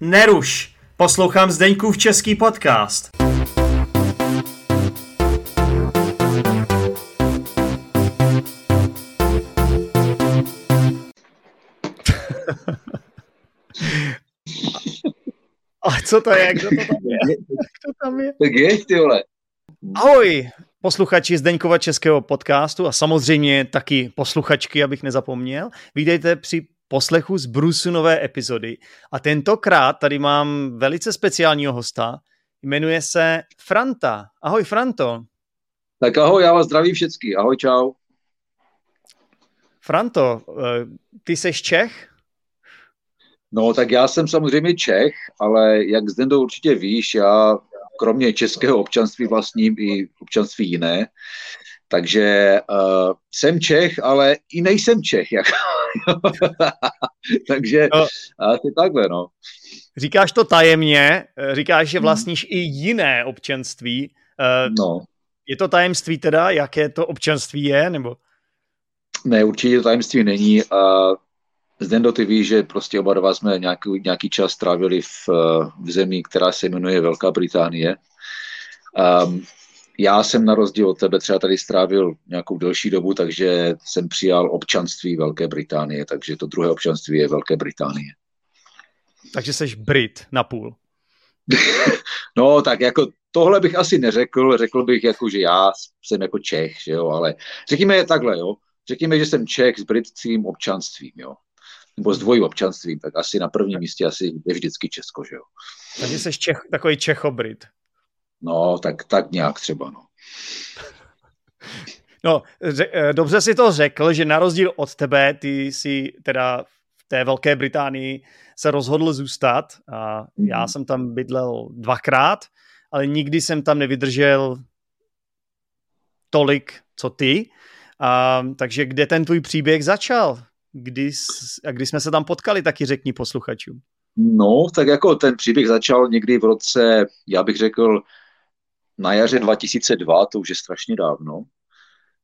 Neruš, poslouchám Zdeňkův český podcast. A co to je? Kdo to tam je? Kdo tam je? Tak je, ty vole. Ahoj, posluchači Zdeňkova českého podcastu a samozřejmě taky posluchačky, abych nezapomněl. Vítejte při poslechu z Brusu nové epizody. A tentokrát tady mám velice speciálního hosta. Jmenuje se Franta. Ahoj Franto. Tak ahoj, já vás zdravím všecky. Ahoj, čau. Franto, eh, ty seš Čech? No, tak já jsem samozřejmě Čech, ale jak Zdendo určitě víš, já kromě českého občanství vlastním i občanství jiné. Takže uh, jsem Čech, ale i nejsem Čech. Jako. Takže no. asi takhle, no. Říkáš to tajemně, říkáš, že hmm. vlastníš hmm. i jiné občanství. Uh, no. Je to tajemství teda, jaké to občanství je, nebo? Ne, určitě to tajemství není. Uh, Zdendo, ty víš, že prostě oba dva jsme nějaký, nějaký čas strávili v, v zemi, která se jmenuje Velká Británie. Um, já jsem na rozdíl od tebe třeba tady strávil nějakou delší dobu, takže jsem přijal občanství Velké Británie, takže to druhé občanství je Velké Británie. Takže jsi Brit na půl. no, tak jako tohle bych asi neřekl, řekl bych jako, že já jsem jako Čech, že jo, ale řekněme takhle, jo, řekněme, že jsem Čech s britským občanstvím, jo nebo s dvojím občanstvím, tak asi na prvním místě asi je vždycky Česko, že jo. Takže jsi Čech, takový Čechobrit. No, tak, tak nějak třeba, no. No, eh, dobře si to řekl, že na rozdíl od tebe, ty si teda v té Velké Británii se rozhodl zůstat a mm. já jsem tam bydlel dvakrát, ale nikdy jsem tam nevydržel tolik, co ty. A, takže kde ten tvůj příběh začal? Kdy, a kdy jsme se tam potkali, taky řekni posluchačům. No, tak jako ten příběh začal někdy v roce, já bych řekl, na jaře 2002, to už je strašně dávno,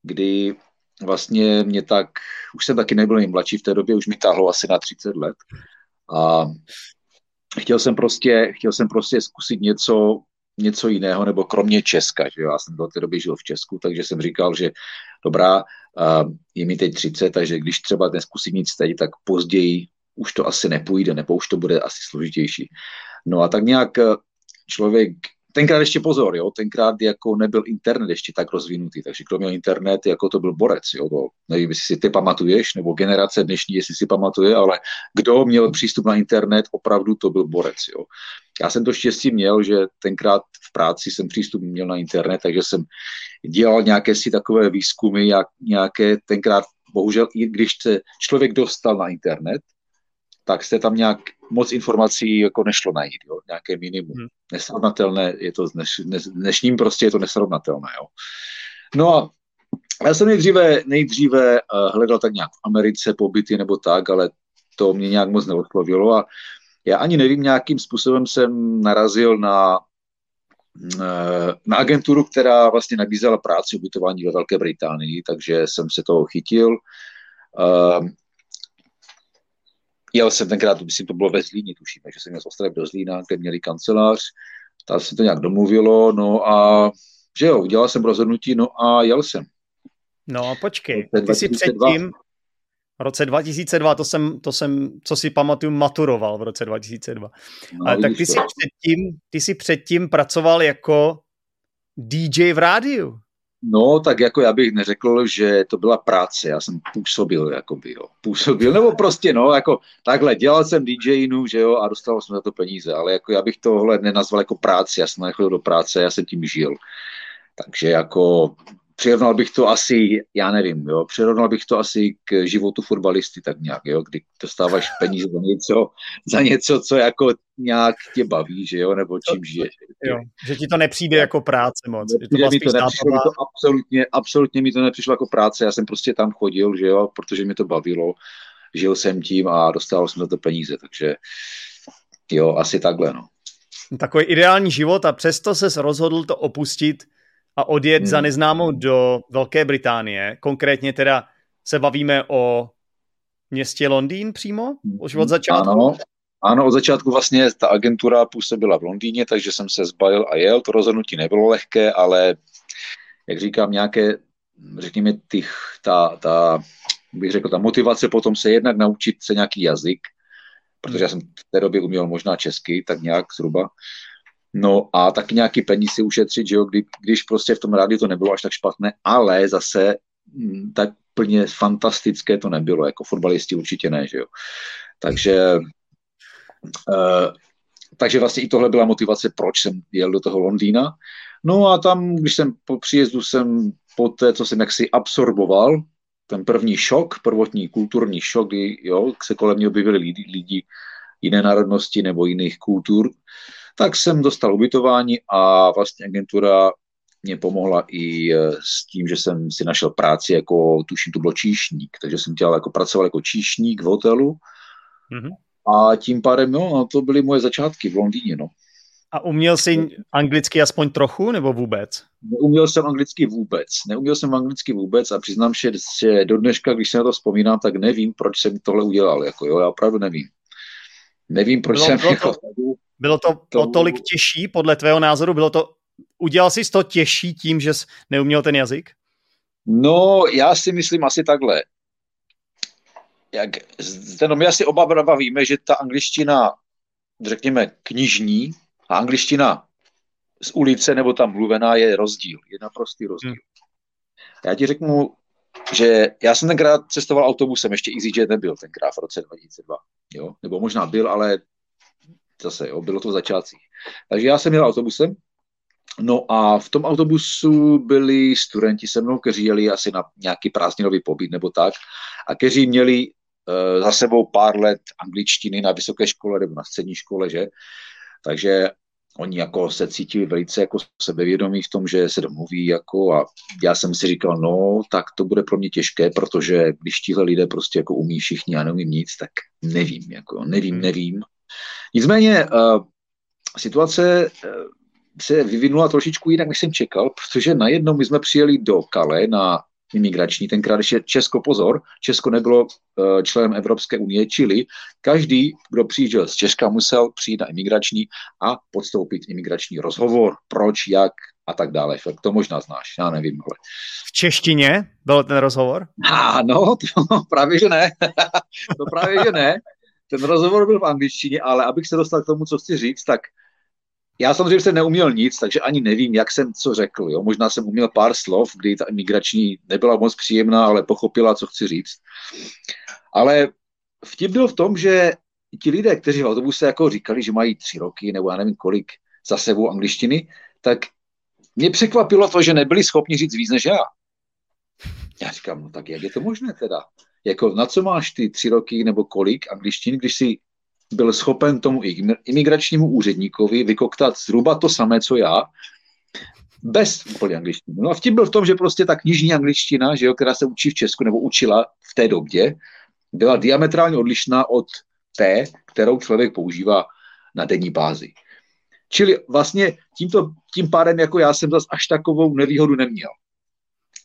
kdy vlastně mě tak, už jsem taky nebyl nejmladší v té době, už mi táhlo asi na 30 let a chtěl jsem prostě, chtěl jsem prostě zkusit něco, něco jiného, nebo kromě Česka, že já jsem do té doby žil v Česku, takže jsem říkal, že dobrá, je mi teď 30, takže když třeba neskusím nic teď, tak později už to asi nepůjde, nebo už to bude asi složitější. No a tak nějak eh, člověk tenkrát ještě pozor, jo, tenkrát jako nebyl internet ještě tak rozvinutý, takže kdo měl internet, jako to byl borec, jo, to nevím, jestli si ty pamatuješ, nebo generace dnešní, jestli si pamatuje, ale kdo měl přístup na internet, opravdu to byl borec, jo. Já jsem to štěstí měl, že tenkrát v práci jsem přístup měl na internet, takže jsem dělal nějaké si takové výzkumy, jak nějaké tenkrát, bohužel, i když se člověk dostal na internet, tak se tam nějak moc informací jako nešlo najít, jo? nějaké minimum. Hmm. Nesrovnatelné je to, dneš, dnešním prostě je to nesrovnatelné. Jo? No a já jsem nejdříve, nejdříve uh, hledal tak nějak v Americe pobyty nebo tak, ale to mě nějak moc neoslovilo a já ani nevím, nějakým způsobem jsem narazil na, eh, na agenturu, která vlastně nabízela práci ubytování ve Velké Británii, takže jsem se toho chytil. Jel jsem tenkrát, myslím, to bylo ve Zlíně, tuším, že jsem měl z Ostravy do Zlína, kde měli kancelář, tam se to nějak domluvilo, no a že jo, udělal jsem rozhodnutí, no a jel jsem. No a počkej, ty jsi předtím, v roce 2002, to jsem, to jsem, co si pamatuju, maturoval v roce 2002. No, Ale tak ty jsi, předtím, ty jsi předtím pracoval jako DJ v rádiu. No, tak jako já bych neřekl, že to byla práce, já jsem působil, jakoby, jo. Působil, nebo prostě, no, jako takhle, dělal jsem DJinu, že jo, a dostal jsem za to peníze, ale jako já bych tohle nenazval jako práci, já jsem nechodil do práce, já jsem tím žil. Takže jako přirovnal bych to asi, já nevím, jo, přirovnal bych to asi k životu fotbalisty tak nějak, jo, kdy dostáváš peníze za něco, za něco, co jako nějak tě baví, že jo, nebo čím žiješ. Jo, že ti to nepřijde jako práce moc. to mi to nepřišlo, mi to absolutně, absolutně mi to nepřišlo jako práce, já jsem prostě tam chodil, že jo, protože mi to bavilo, žil jsem tím a dostával jsem za to peníze, takže jo, asi takhle, no. Takový ideální život a přesto se rozhodl to opustit a odjet hmm. za neznámou do Velké Británie. Konkrétně teda se bavíme o městě Londýn přímo? Už od začátku? Ano, ano, od začátku vlastně ta agentura působila v Londýně, takže jsem se zbalil a jel. To rozhodnutí nebylo lehké, ale jak říkám, nějaké, řekněme, těch, ta, ta, bych řekl, ta motivace potom se jednak naučit se nějaký jazyk, protože já jsem v té době uměl možná česky, tak nějak zhruba. No a taky nějaký peníze si ušetřit, že jo, kdy, když prostě v tom rádiu to nebylo až tak špatné, ale zase hm, tak plně fantastické to nebylo, jako fotbalisti určitě ne, že jo. Takže, uh, takže vlastně i tohle byla motivace, proč jsem jel do toho Londýna. No a tam, když jsem po příjezdu jsem po té, co jsem jaksi absorboval, ten první šok, prvotní kulturní šok, kdy jo, se kolem mě objevili lidi, lidi jiné národnosti nebo jiných kultur, tak jsem dostal ubytování a vlastně agentura mě pomohla i e, s tím, že jsem si našel práci jako, tuším, to bylo číšník, takže jsem dělal jako, pracoval jako číšník v hotelu mm-hmm. a tím pádem, no, to byly moje začátky v Londýně, no. A uměl jsi anglicky aspoň trochu, nebo vůbec? Neuměl jsem anglicky vůbec. Neuměl jsem anglicky vůbec a přiznám že, že do dneška, když se na to vzpomínám, tak nevím, proč jsem tohle udělal. Jako, jo, já opravdu nevím. Nevím, proč bylo, jsem... Bylo jako, to, bylo to to o tolik těžší, podle tvého názoru? Bylo to, udělal jsi to těžší tím, že jsi neuměl ten jazyk? No, já si myslím asi takhle. Jak, ten, my asi oba víme, že ta angličtina, řekněme, knižní, a angličtina z ulice nebo tam mluvená je rozdíl, je naprostý rozdíl. Hmm. Já ti řeknu, že já jsem tenkrát cestoval autobusem, ještě EasyJet nebyl tenkrát v roce 2002, jo? nebo možná byl, ale zase, jo, bylo to v začátcích. Takže já jsem jel autobusem, no a v tom autobusu byli studenti se mnou, kteří jeli asi na nějaký prázdninový pobyt nebo tak, a kteří měli uh, za sebou pár let angličtiny na vysoké škole nebo na střední škole, že? Takže oni jako se cítili velice jako sebevědomí v tom, že se domluví jako a já jsem si říkal, no, tak to bude pro mě těžké, protože když tihle lidé prostě jako umí všichni a neumím nic, tak nevím, jako nevím, hmm. nevím. Nicméně uh, situace uh, se vyvinula trošičku jinak, než jsem čekal, protože najednou my jsme přijeli do Kale na imigrační, tenkrát ještě Česko pozor, Česko nebylo uh, členem Evropské unie, čili každý, kdo přijížděl z Česka, musel přijít na imigrační a podstoupit imigrační rozhovor, proč, jak a tak dále. To možná znáš, já nevím. Ale... V češtině byl ten rozhovor? A no, to právě, že ne. to právě, že ne. Ten rozhovor byl v angličtině, ale abych se dostal k tomu, co chci říct, tak já samozřejmě jsem neuměl nic, takže ani nevím, jak jsem co řekl. Jo? Možná jsem uměl pár slov, kdy ta imigrační nebyla moc příjemná, ale pochopila, co chci říct. Ale vtip byl v tom, že ti lidé, kteří v autobuse jako říkali, že mají tři roky nebo já nevím kolik za sebou angličtiny, tak mě překvapilo to, že nebyli schopni říct víc než já. Já říkám, no tak jak je to možné teda? Jako na co máš ty tři roky nebo kolik angličtin, když si byl schopen tomu imigračnímu úředníkovi vykoktat zhruba to samé, co já, bez úplně angličtiny. No a vtip byl v tom, že prostě ta knižní angličtina, že jo, která se učí v Česku nebo učila v té době, byla diametrálně odlišná od té, kterou člověk používá na denní bázi. Čili vlastně tímto, tím pádem jako já jsem zase až takovou nevýhodu neměl.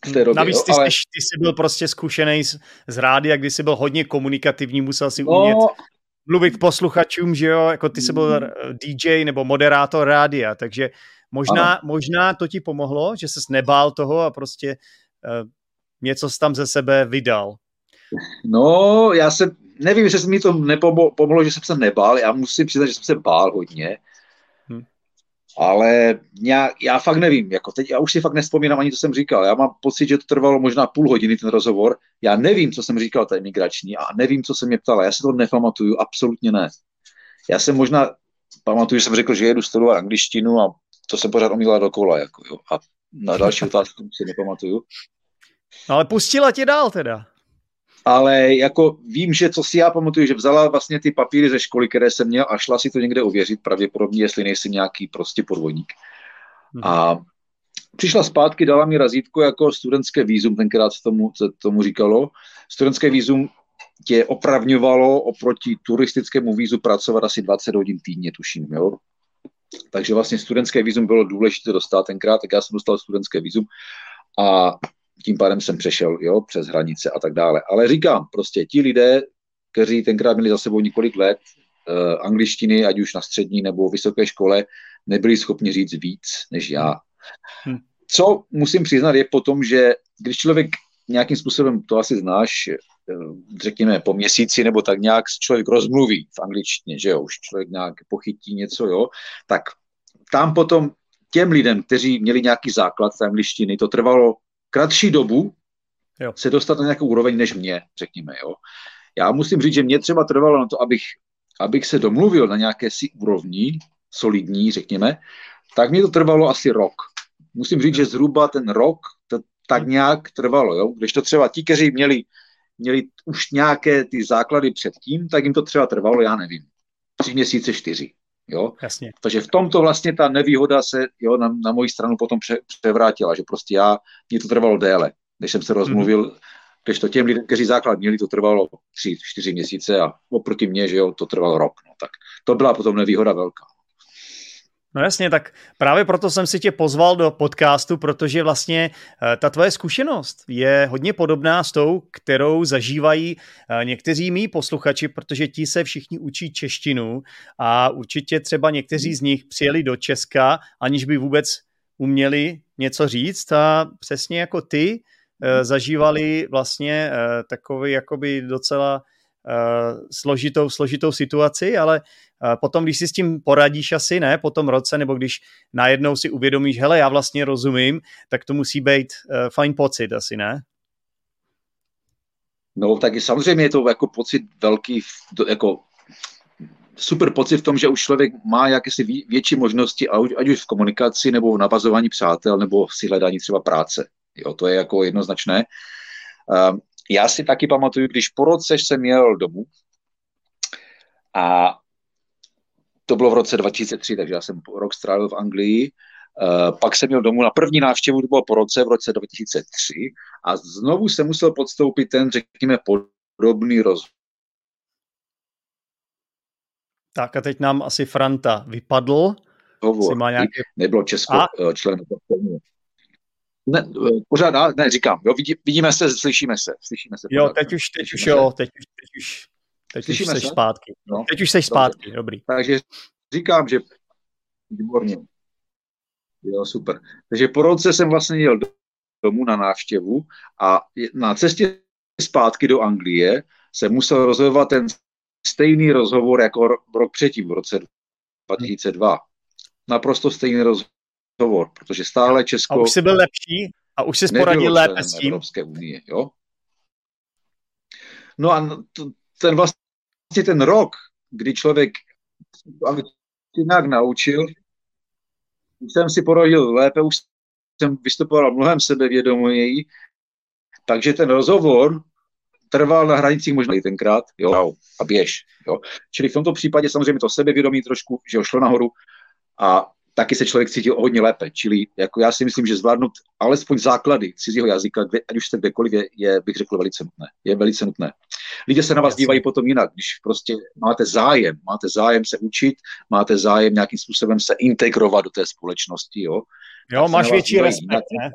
V té době, Navíc ty, jo, ale... jsi, ty jsi byl prostě zkušený z, z rádia, kdy jsi byl hodně komunikativní, musel si no, umět mluvit posluchačům, že jo, jako ty jsi byl mm. DJ nebo moderátor rádia, takže možná, možná to ti pomohlo, že ses nebál toho a prostě uh, něco jsi tam ze sebe vydal. No, já se, nevím, jestli mi to nepomohlo, že jsem se nebál, já musím přiznat, že jsem se bál hodně, ale já, já fakt nevím, jako teď já už si fakt nespomínám ani, co jsem říkal. Já mám pocit, že to trvalo možná půl hodiny ten rozhovor. Já nevím, co jsem říkal té migrační a nevím, co se mě ptala. Já si to nepamatuju, absolutně ne. Já jsem možná pamatuju, že jsem řekl, že jedu studovat angličtinu a to jsem pořád omílal dokola. Jako, jo. A na další otázku si nepamatuju. Ale pustila tě dál teda ale jako vím, že co si já pamatuju, že vzala vlastně ty papíry ze školy, které jsem měl a šla si to někde ověřit, pravděpodobně, jestli nejsem nějaký prostě podvodník. Hmm. A přišla zpátky, dala mi razítko jako studentské výzum, tenkrát se tomu, se tomu říkalo. Studentské výzum tě opravňovalo oproti turistickému vízu pracovat asi 20 hodin týdně, tuším, jo. Takže vlastně studentské výzum bylo důležité dostat tenkrát, tak já jsem dostal studentské výzum a tím pádem jsem přešel jo, přes hranice a tak dále. Ale říkám, prostě ti lidé, kteří tenkrát měli za sebou několik let uh, angličtiny, ať už na střední nebo vysoké škole, nebyli schopni říct víc než já. Hm. Co musím přiznat je potom, že když člověk nějakým způsobem, to asi znáš, eh, řekněme po měsíci nebo tak nějak člověk rozmluví v angličtině, že jo, už člověk nějak pochytí něco, jo, tak tam potom těm lidem, kteří měli nějaký základ té angličtiny, to trvalo kratší dobu jo. se dostat na nějakou úroveň než mě, řekněme, jo. Já musím říct, že mě třeba trvalo na to, abych, abych se domluvil na nějaké si úrovni, solidní, řekněme, tak mě to trvalo asi rok. Musím říct, že zhruba ten rok to tak nějak trvalo, jo. Když to třeba ti, kteří měli, měli už nějaké ty základy předtím, tak jim to třeba trvalo, já nevím, tři měsíce, čtyři. Jo? Jasně. Takže v tomto vlastně ta nevýhoda se jo, na, na moji stranu potom pře, převrátila, že prostě já, mě to trvalo déle, než jsem se rozmluvil, mm-hmm. když to těm lidem, kteří základ měli, to trvalo tři, čtyři měsíce a oproti mně, že jo, to trvalo rok. No, tak to byla potom nevýhoda velká. No jasně, tak právě proto jsem si tě pozval do podcastu, protože vlastně eh, ta tvoje zkušenost je hodně podobná s tou, kterou zažívají eh, někteří mý posluchači, protože ti se všichni učí češtinu a určitě třeba někteří z nich přijeli do Česka, aniž by vůbec uměli něco říct a přesně jako ty eh, zažívali vlastně takový jakoby docela složitou, složitou situaci, ale Potom, když si s tím poradíš asi, ne, po tom roce, nebo když najednou si uvědomíš, hele, já vlastně rozumím, tak to musí být uh, fajn pocit asi, ne? No, tak samozřejmě je to jako pocit velký, jako super pocit v tom, že už člověk má jakési větší možnosti, ať už v komunikaci, nebo v navazování přátel, nebo v si hledání třeba práce. Jo, to je jako jednoznačné. Já si taky pamatuju, když po roce jsem jel domů a to bylo v roce 2003, takže já jsem rok strávil v Anglii. Uh, pak jsem měl domů na první návštěvu, to bylo po roce, v roce 2003 a znovu jsem musel podstoupit ten, řekněme, podobný rozvoj. Tak a teď nám asi Franta vypadl. Hovor, má nějaké... Nebylo Česko a? Eh, člen ne, eh, pořád, ne, říkám, jo, vidí, vidíme se, slyšíme se, slyšíme se. Jo, teď už, teď už jo, teď už, teď už Teď Slyšíme už jsi zpátky. No. Teď už jsi zpátky, dobrý. dobrý. Takže říkám, že výborně. Jo, super. Takže po roce jsem vlastně jel domů na návštěvu a na cestě zpátky do Anglie jsem musel rozhodovat ten stejný rozhovor jako rok předtím, v roce 2002. Naprosto stejný rozhovor, protože stále Česko... A už jsi byl lepší? A už jsi poradil lépe s tím? Evropské unie, jo? No a ten vlastně vlastně ten rok, kdy člověk nějak naučil, už jsem si porodil lépe, už jsem vystupoval mnohem sebevědoměji, takže ten rozhovor trval na hranicích možná i tenkrát, jo, a běž, jo. Čili v tomto případě samozřejmě to sebevědomí trošku, že ho šlo nahoru a taky se člověk cítil hodně lépe. Čili jako já si myslím, že zvládnout alespoň základy cizího jazyka, kde, ať už jste kdekoliv, je, je, bych řekl, velice nutné. Je velice nutné. Lidé se na vás dívají potom jinak, když prostě máte zájem, máte zájem se učit, máte zájem nějakým způsobem se integrovat do té společnosti, jo. Jo, máš větší respekt, ne?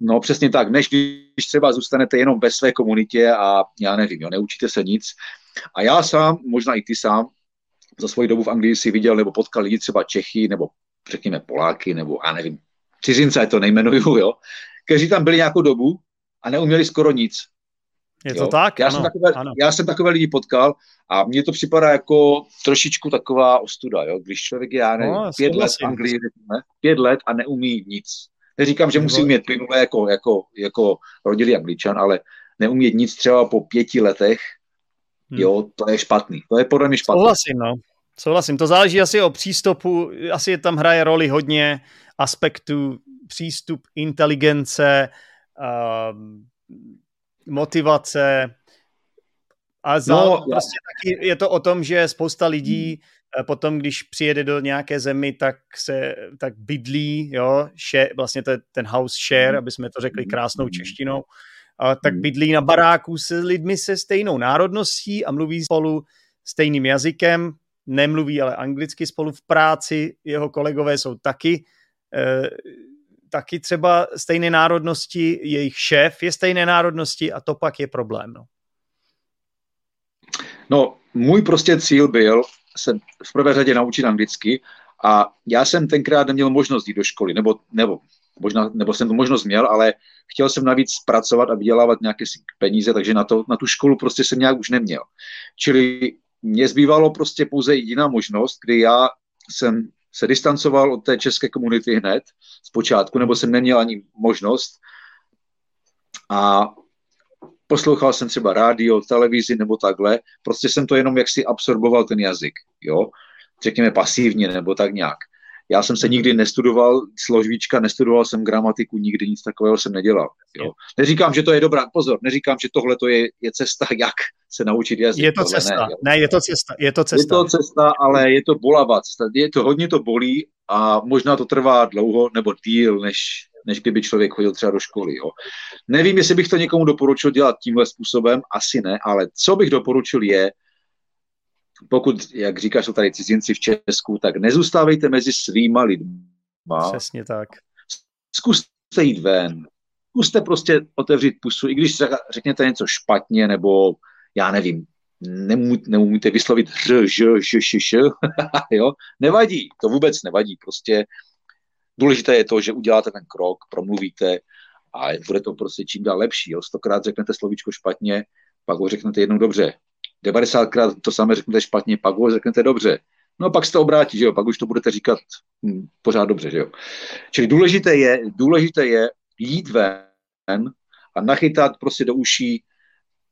No přesně tak, než když třeba zůstanete jenom ve své komunitě a já nevím, jo, neučíte se nic. A já sám, možná i ty sám, za svoji dobu v Anglii si viděl nebo potkal lidi třeba Čechy nebo řekněme Poláky nebo já nevím, cizince to nejmenuju, jo, kteří tam byli nějakou dobu a neuměli skoro nic. Je to jo? tak? Já, ano, jsem takové, ano. já jsem takové lidi potkal a mně to připadá jako trošičku taková ostuda, jo? když člověk je, já nevím, no, pět let v Anglii, řekněme, pět let a neumí nic. Neříkám, že musí umět plynule jako, jako, jako rodilý angličan, ale neumět nic třeba po pěti letech, Hmm. Jo, to je špatný. To je podle mě špatný. Souhlasím, no. Souhlasím. To záleží asi o přístupu. Asi tam hraje roli hodně aspektů přístup, inteligence, uh, motivace. A za, no, prostě taky je to o tom, že spousta lidí hmm. potom, když přijede do nějaké zemi, tak se tak bydlí, jo, share, vlastně to je ten house share, hmm. aby jsme to řekli krásnou hmm. Češtinou, tak hmm. bydlí na baráku s lidmi se stejnou národností a mluví spolu stejným jazykem, nemluví ale anglicky spolu v práci, jeho kolegové jsou taky e, taky třeba stejné národnosti, jejich šéf je stejné národnosti a to pak je problém. No, no můj prostě cíl byl se v prvé řadě naučit anglicky a já jsem tenkrát neměl možnost jít do školy, nebo, nebo, možná, nebo jsem tu možnost měl, ale chtěl jsem navíc pracovat a vydělávat nějaké peníze, takže na, to, na tu školu prostě jsem nějak už neměl. Čili mě zbývalo prostě pouze jediná možnost, kdy já jsem se distancoval od té české komunity hned z počátku, nebo jsem neměl ani možnost. A poslouchal jsem třeba rádio, televizi nebo takhle. Prostě jsem to jenom jaksi absorboval ten jazyk, jo. Řekněme pasivně nebo tak nějak. Já jsem se mhm. nikdy nestudoval složvíčka, nestudoval jsem gramatiku, nikdy nic takového jsem nedělal. Jo. Neříkám, že to je dobrá, pozor, neříkám, že tohle to je, je cesta, jak se naučit jazyk. Je to tohle cesta, ne, ne, je to cesta, je to cesta. Je to cesta, ale je to bolavá cesta, je to, hodně to bolí a možná to trvá dlouho nebo díl, než, než kdyby člověk chodil třeba do školy. Jo. Nevím, jestli bych to někomu doporučil dělat tímhle způsobem, asi ne, ale co bych doporučil je, pokud, jak říkáš, jsou tady cizinci v Česku, tak nezůstávejte mezi svýma lidma. Přesně tak. Zkuste jít ven. Zkuste prostě otevřít pusu, i když řekněte něco špatně, nebo já nevím, neumíte vyslovit ř, ž, ž, š, š, jo, nevadí, to vůbec nevadí, prostě důležité je to, že uděláte ten krok, promluvíte a bude to prostě čím dál lepší, jo, stokrát řeknete slovíčko špatně, pak ho řeknete jednou dobře, 90krát to samé řeknete špatně, pak ho řeknete dobře. No pak se to obrátí, že jo, pak už to budete říkat hm, pořád dobře, že jo. Čili důležité je, důležité je jít ven a nachytat prostě do uší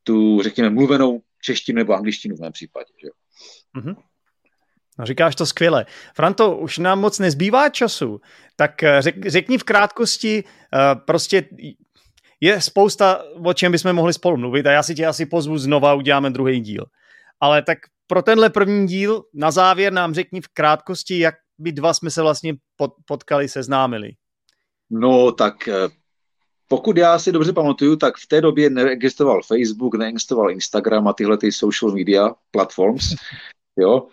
tu, řekněme, mluvenou češtinu nebo angličtinu v mém případě, že jo. Mm-hmm. No, říkáš to skvěle. Franto, už nám moc nezbývá času, tak eh, řek, řekni v krátkosti, uh, prostě je spousta, o čem bychom mohli spolu mluvit a já si tě asi pozvu znova, uděláme druhý díl. Ale tak pro tenhle první díl na závěr nám řekni v krátkosti, jak by dva jsme se vlastně potkali, seznámili. No tak eh, pokud já si dobře pamatuju, tak v té době neexistoval Facebook, neexistoval Instagram a tyhle ty social media platforms. Jo?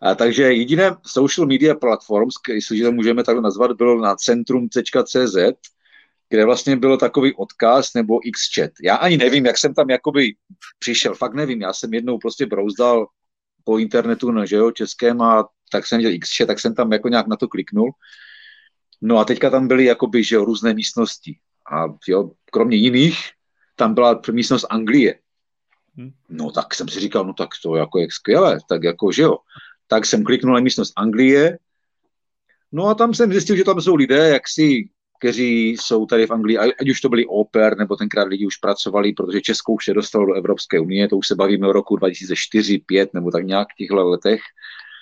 A takže jediné social media platforms, jestli to můžeme takhle nazvat, bylo na centrum.cz, kde vlastně byl takový odkaz nebo Xchat. Já ani nevím, jak jsem tam jakoby přišel, fakt nevím, já jsem jednou prostě brouzdal po internetu, no, že jo, českém a tak jsem viděl Xchat, tak jsem tam jako nějak na to kliknul. No a teďka tam byly jakoby, že jo, různé místnosti. A jo, kromě jiných, tam byla místnost Anglie. Hm. No tak jsem si říkal, no tak to jako je skvělé, tak jako, že jo. Tak jsem kliknul na místnost Anglie, no a tam jsem zjistil, že tam jsou lidé, jak si kteří jsou tady v Anglii, ať už to byli oper, nebo tenkrát lidi už pracovali, protože Česko už se dostalo do Evropské unie, to už se bavíme o roku 2004, 2005 nebo tak nějak v těchto letech.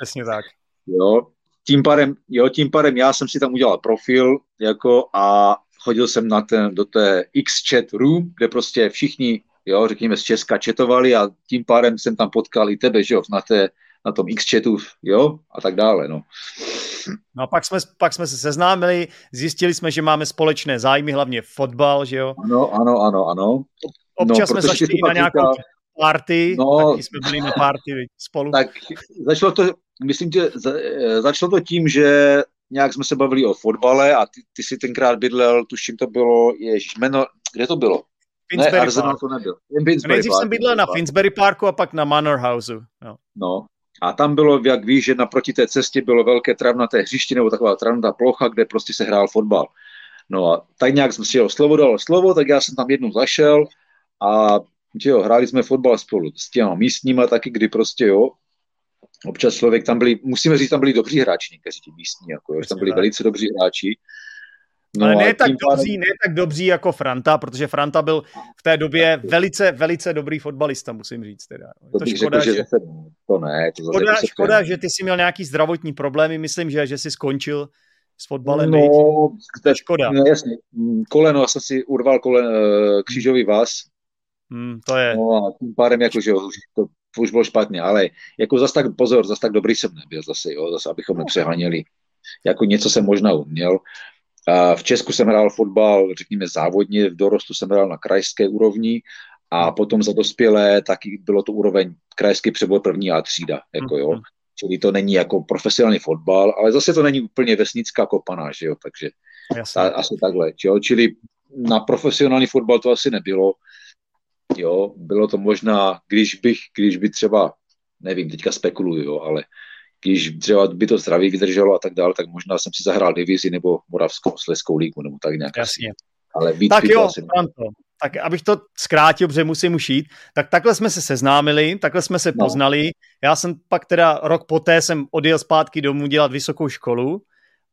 Přesně tak. Jo, tím pádem, jo, tím pádem já jsem si tam udělal profil jako a chodil jsem na ten, do té X-chat room, kde prostě všichni, jo, řekněme z Česka četovali a tím pádem jsem tam potkal i tebe, že jo, na té na tom X-chatu, jo, a tak dále, no. No a pak jsme, pak jsme se seznámili, zjistili jsme, že máme společné zájmy, hlavně fotbal, že jo? Ano, ano, ano, ano. Občas no, jsme zašli na nějakou říká... party, no, taky jsme byli na party spolu. Tak začalo to, myslím, že začalo to tím, že nějak jsme se bavili o fotbale a ty, ty si tenkrát bydlel, tuším to bylo, ježiš, jméno, kde to bylo? Finsbury ne, Arsenal Park. to nebyl. Nejdřív jsem bydlel na Finsbury Parku a pak na Manor Houseu. No. no. A tam bylo, jak víš, že naproti té cestě bylo velké travnaté hřiště nebo taková travnatá plocha, kde prostě se hrál fotbal. No a tak nějak jsem si jeho slovo dal slovo, tak já jsem tam jednou zašel a že jo, hráli jsme fotbal spolu s těma místníma taky, kdy prostě jo, občas člověk tam byli, musíme říct, tam byli dobří hráči, někteří ti místní, jako jo, tam byli velice dobří hráči No ale ne tak, dobří, ne tak dobří jako Franta, protože Franta byl v té době velice, velice dobrý fotbalista, musím říct. Teda. To, to škoda, řekl, že, že... To ne. To škoda, škoda že ty jsi měl nějaký zdravotní problémy, myslím, že, že jsi skončil s fotbalem. No, to je škoda. No, jasně. Koleno, já jsem si urval kolen, eh, křížový vás. Hmm, to je. No a tím pádem, jako, že už, to, už bylo špatně, ale jako zas tak, pozor, zas tak dobrý jsem nebyl zase, jo, zase, abychom no. nepřeháněli. Jako něco jsem možná uměl, v Česku jsem hrál fotbal, řekněme závodně, v dorostu jsem hrál na krajské úrovni a potom za dospělé taky bylo to úroveň krajský přebor první a třída, jako jo. Mhm. Čili to není jako profesionální fotbal, ale zase to není úplně vesnická kopaná, že jo, takže Ta, asi takhle. Jo? Čili na profesionální fotbal to asi nebylo. Jo, bylo to možná, když bych, když by třeba, nevím, teďka spekuluju, jo, ale když třeba by to zdraví vydrželo a tak dále, tak možná jsem si zahrál divizi nebo Moravskou sleskou lígu nebo tak nějak. Jasně. Ale víc tak jo, asi... Franto, tak abych to zkrátil, protože musím už jít, tak takhle jsme se seznámili, takhle jsme se no. poznali. Já jsem pak teda rok poté jsem odjel zpátky domů dělat vysokou školu,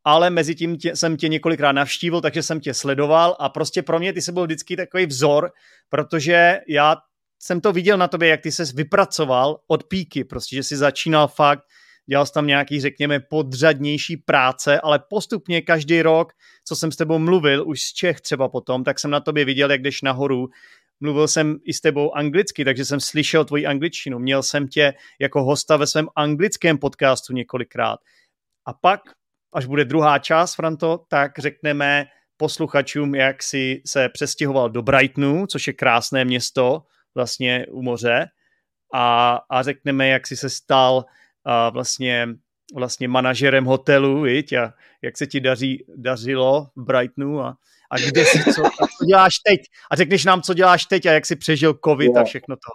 ale mezi tím tě, jsem tě několikrát navštívil, takže jsem tě sledoval a prostě pro mě ty jsi byl vždycky takový vzor, protože já jsem to viděl na tobě, jak ty ses vypracoval od píky, prostě, že jsi začínal fakt, dělal jsi tam nějaký, řekněme, podřadnější práce, ale postupně každý rok, co jsem s tebou mluvil, už z Čech třeba potom, tak jsem na tobě viděl, jak jdeš nahoru. Mluvil jsem i s tebou anglicky, takže jsem slyšel tvoji angličtinu. Měl jsem tě jako hosta ve svém anglickém podcastu několikrát. A pak až bude druhá část, Franto, tak řekneme posluchačům, jak si se přestěhoval do Brightonu, což je krásné město vlastně u moře a, a řekneme, jak si se stal a vlastně, vlastně manažerem hotelu, viď? A jak se ti daří, dařilo v Brightonu a, a kde si, co, a co děláš teď? A řekneš nám, co děláš teď a jak si přežil covid jo. a všechno to.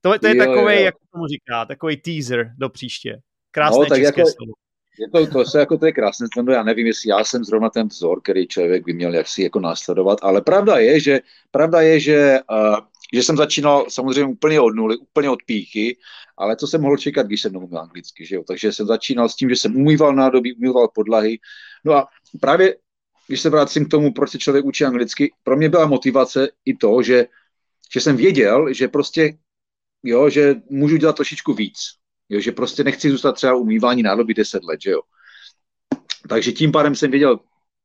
To, to je jo, takový, jak tomu říká, takový teaser do příště. Krásné no, tak české jako, slovo. Je to, to, se jako to je krásné, já nevím, jestli já jsem zrovna ten vzor, který člověk by měl jaksi jako následovat, ale pravda je, že, pravda je, že, uh, že jsem začínal samozřejmě úplně od nuly, úplně od píchy, ale co jsem mohl čekat, když jsem nemluvil anglicky, že jo? takže jsem začínal s tím, že jsem umýval nádobí, umýval podlahy, no a právě když se vrátím k tomu, proč se člověk učí anglicky, pro mě byla motivace i to, že, že jsem věděl, že prostě, jo, že můžu dělat trošičku víc, Jo, že prostě nechci zůstat třeba umývání nádoby 10 let, že jo. Takže tím pádem jsem věděl,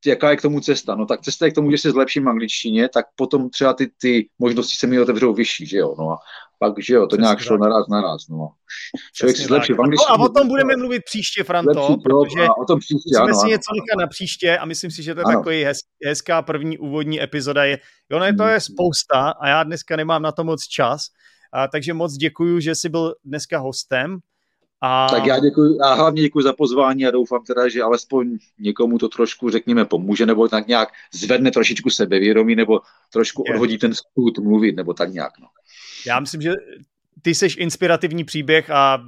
jaká je k tomu cesta. No tak cesta je k tomu, že se zlepším v angličtině, tak potom třeba ty, ty možnosti se mi otevřou vyšší, že jo. No a pak, že jo, to Přesně nějak šlo naraz, naraz, no. Člověk si zlepší v angličtině. No a o tom budeme mluvit příště, Franto, lepší, protože a o tom příště, musíme ano, si něco nechat na příště a myslím si, že to je ano. takový hez, hezká první úvodní epizoda. Je, jo, ne, to je spousta a já dneska nemám na to moc čas, a, takže moc děkuju, že jsi byl dneska hostem. A... Tak já děkuji, a hlavně děkuji za pozvání a doufám teda, že alespoň někomu to trošku, řekněme, pomůže, nebo tak nějak zvedne trošičku sebevědomí, nebo trošku je. odhodí ten spůd mluvit, nebo tak nějak. No. Já myslím, že ty jsi inspirativní příběh a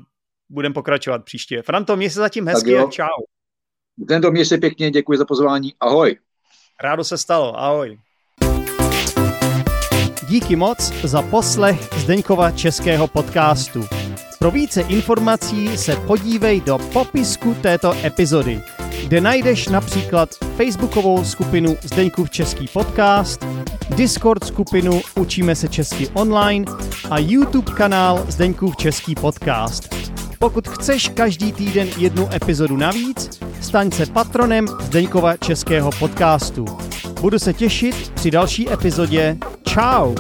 budeme pokračovat příště. Franto, mě se zatím hezky a čau. Tento mě se pěkně, děkuji za pozvání, ahoj. Rádo se stalo, ahoj. Díky moc za poslech Zdeňkova českého podcastu. Pro více informací se podívej do popisku této epizody, kde najdeš například facebookovou skupinu Zdeňkův český podcast, Discord skupinu Učíme se česky online a YouTube kanál Zdeňkův český podcast. Pokud chceš každý týden jednu epizodu navíc, staň se patronem Zdeňkova českého podcastu. Budu se těšit při další epizodě. Ciao!